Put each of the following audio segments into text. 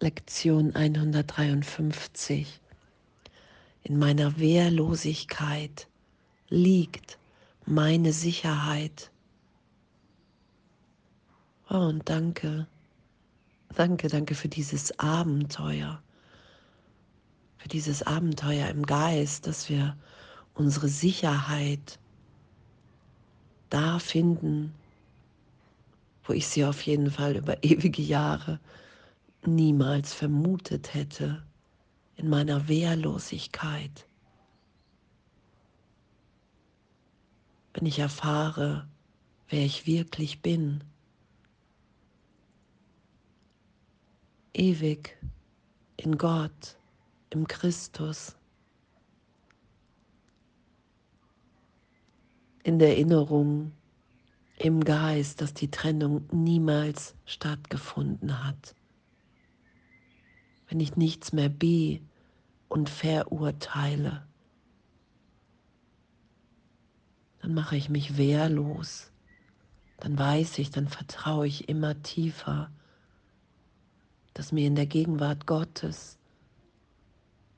Lektion 153. In meiner Wehrlosigkeit liegt meine Sicherheit. Oh, und danke, danke, danke für dieses Abenteuer, für dieses Abenteuer im Geist, dass wir unsere Sicherheit da finden, wo ich sie auf jeden Fall über ewige Jahre niemals vermutet hätte in meiner Wehrlosigkeit. Wenn ich erfahre, wer ich wirklich bin, ewig in Gott, im Christus, in der Erinnerung, im Geist, dass die Trennung niemals stattgefunden hat wenn ich nichts mehr be und verurteile, dann mache ich mich wehrlos, dann weiß ich, dann vertraue ich immer tiefer, dass mir in der Gegenwart Gottes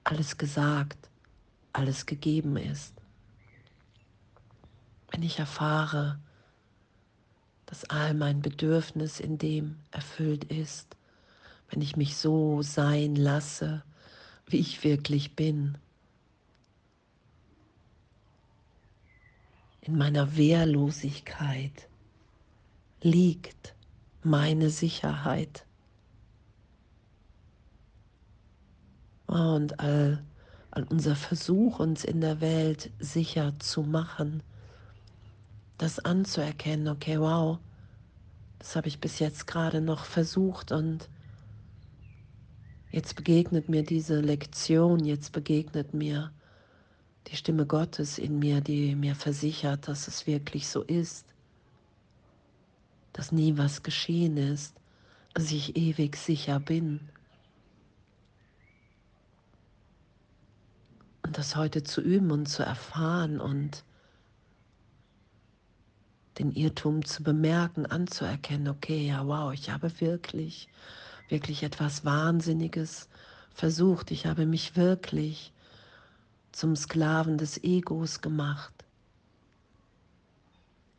alles gesagt, alles gegeben ist. Wenn ich erfahre, dass all mein Bedürfnis in dem erfüllt ist, wenn ich mich so sein lasse, wie ich wirklich bin. In meiner Wehrlosigkeit liegt meine Sicherheit. Und all, all unser Versuch, uns in der Welt sicher zu machen, das anzuerkennen, okay, wow, das habe ich bis jetzt gerade noch versucht und Jetzt begegnet mir diese Lektion, jetzt begegnet mir die Stimme Gottes in mir, die mir versichert, dass es wirklich so ist, dass nie was geschehen ist, dass ich ewig sicher bin. Und das heute zu üben und zu erfahren und den Irrtum zu bemerken, anzuerkennen, okay, ja, wow, ich habe wirklich wirklich etwas Wahnsinniges versucht. Ich habe mich wirklich zum Sklaven des Egos gemacht.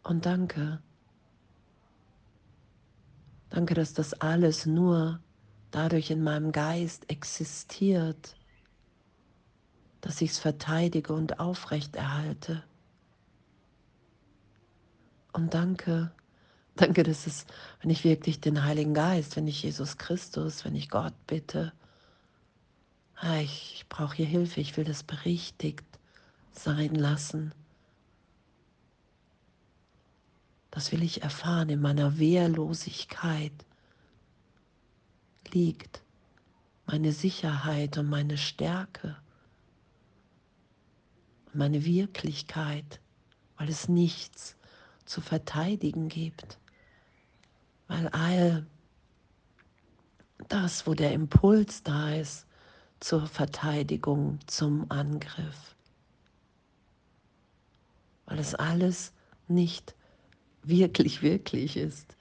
Und danke. Danke, dass das alles nur dadurch in meinem Geist existiert, dass ich es verteidige und aufrechterhalte. Und danke, Danke, dass es, wenn ich wirklich den Heiligen Geist, wenn ich Jesus Christus, wenn ich Gott bitte, ah, ich, ich brauche hier Hilfe, ich will das berichtigt sein lassen. Das will ich erfahren in meiner Wehrlosigkeit. Liegt meine Sicherheit und meine Stärke meine Wirklichkeit, weil es nichts zu verteidigen gibt weil all das, wo der Impuls da ist, zur Verteidigung, zum Angriff, weil es alles nicht wirklich, wirklich ist,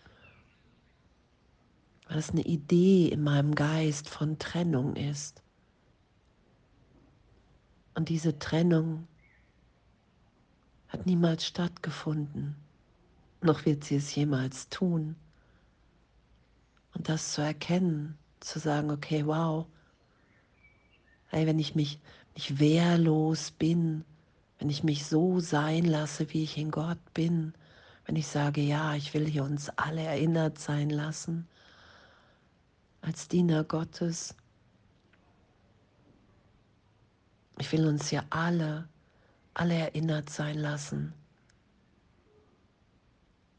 weil es eine Idee in meinem Geist von Trennung ist. Und diese Trennung hat niemals stattgefunden, noch wird sie es jemals tun. Und das zu erkennen, zu sagen, okay, wow, hey, wenn ich mich nicht wehrlos bin, wenn ich mich so sein lasse, wie ich in Gott bin, wenn ich sage, ja, ich will hier uns alle erinnert sein lassen, als Diener Gottes. Ich will uns ja alle, alle erinnert sein lassen,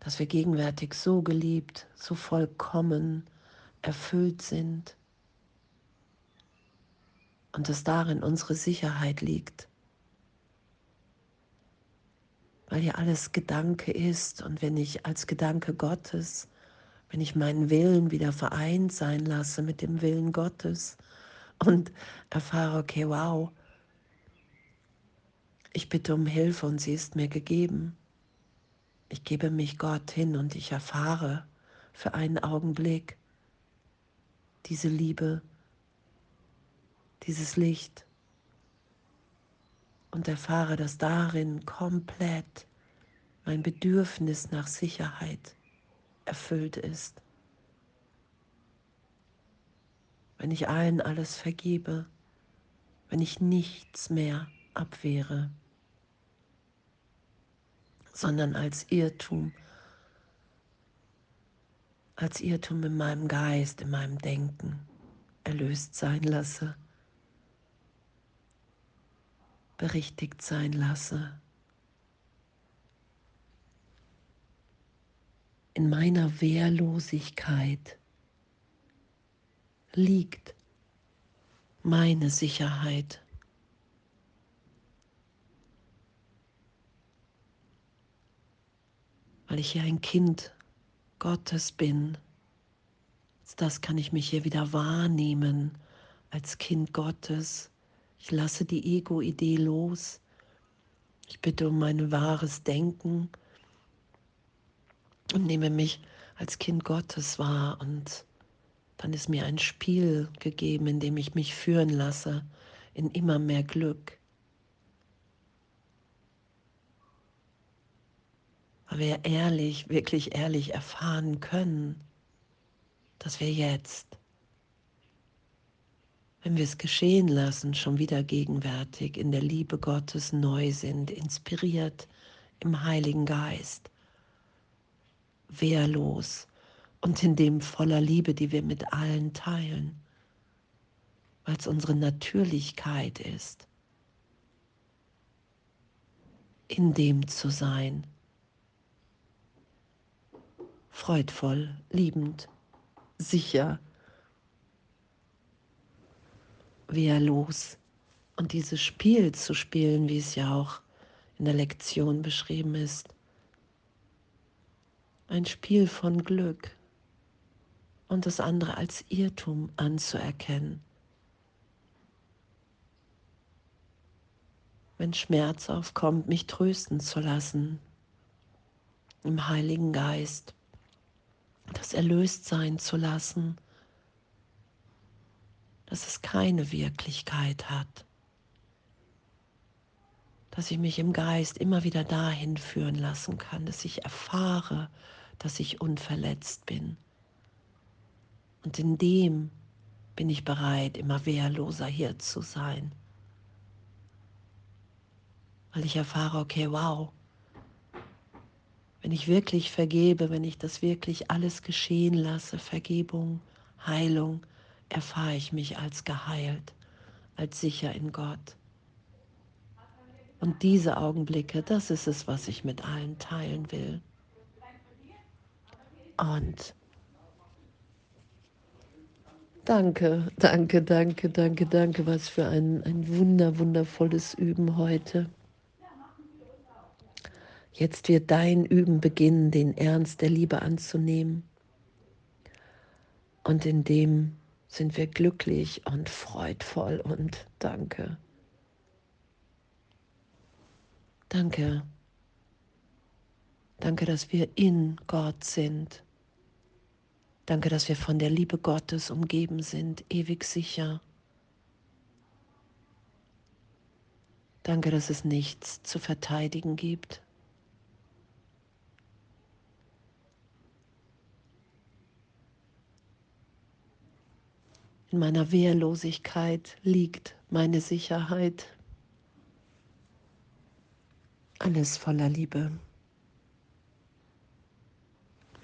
dass wir gegenwärtig so geliebt, so vollkommen erfüllt sind und dass darin unsere Sicherheit liegt, weil ja alles Gedanke ist und wenn ich als Gedanke Gottes, wenn ich meinen Willen wieder vereint sein lasse mit dem Willen Gottes und erfahre, okay, wow, ich bitte um Hilfe und sie ist mir gegeben ich gebe mich Gott hin und ich erfahre für einen Augenblick diese Liebe dieses Licht und erfahre, dass darin komplett mein Bedürfnis nach Sicherheit erfüllt ist. Wenn ich allen alles vergebe, wenn ich nichts mehr abwehre, sondern als Irrtum, als Irrtum in meinem Geist, in meinem Denken erlöst sein lasse, berichtigt sein lasse. In meiner Wehrlosigkeit liegt meine Sicherheit. Weil ich hier ein Kind Gottes bin. das kann ich mich hier wieder wahrnehmen als Kind Gottes. Ich lasse die Ego-Idee los. Ich bitte um mein wahres Denken und nehme mich als Kind Gottes wahr. Und dann ist mir ein Spiel gegeben, in dem ich mich führen lasse in immer mehr Glück. Wir ehrlich, wirklich ehrlich erfahren können, dass wir jetzt, wenn wir es geschehen lassen, schon wieder gegenwärtig in der Liebe Gottes neu sind, inspiriert im Heiligen Geist, wehrlos und in dem voller Liebe, die wir mit allen teilen, weil es unsere Natürlichkeit ist, in dem zu sein, freudvoll, liebend, sicher, wehrlos und dieses Spiel zu spielen, wie es ja auch in der Lektion beschrieben ist. Ein Spiel von Glück, und das andere als Irrtum anzuerkennen. Wenn Schmerz aufkommt, mich trösten zu lassen im Heiligen Geist, das erlöst sein zu lassen, dass es keine Wirklichkeit hat, dass ich mich im Geist immer wieder dahin führen lassen kann, dass ich erfahre, dass ich unverletzt bin und in dem bin ich bereit, immer wehrloser hier zu sein. Weil ich erfahre, okay, wow, wenn ich wirklich vergebe, wenn ich das wirklich alles geschehen lasse, Vergebung, Heilung, erfahre ich mich als geheilt, als sicher in Gott. Und diese Augenblicke, das ist es, was ich mit allen teilen will. Und Danke, danke, danke, danke, danke. Was für ein, ein wunder, wundervolles Üben heute. Jetzt wird dein Üben beginnen, den Ernst der Liebe anzunehmen. Und in dem sind wir glücklich und freudvoll und danke. Danke. Danke, dass wir in Gott sind. Danke, dass wir von der Liebe Gottes umgeben sind, ewig sicher. Danke, dass es nichts zu verteidigen gibt. In meiner Wehrlosigkeit liegt meine Sicherheit. Alles voller Liebe.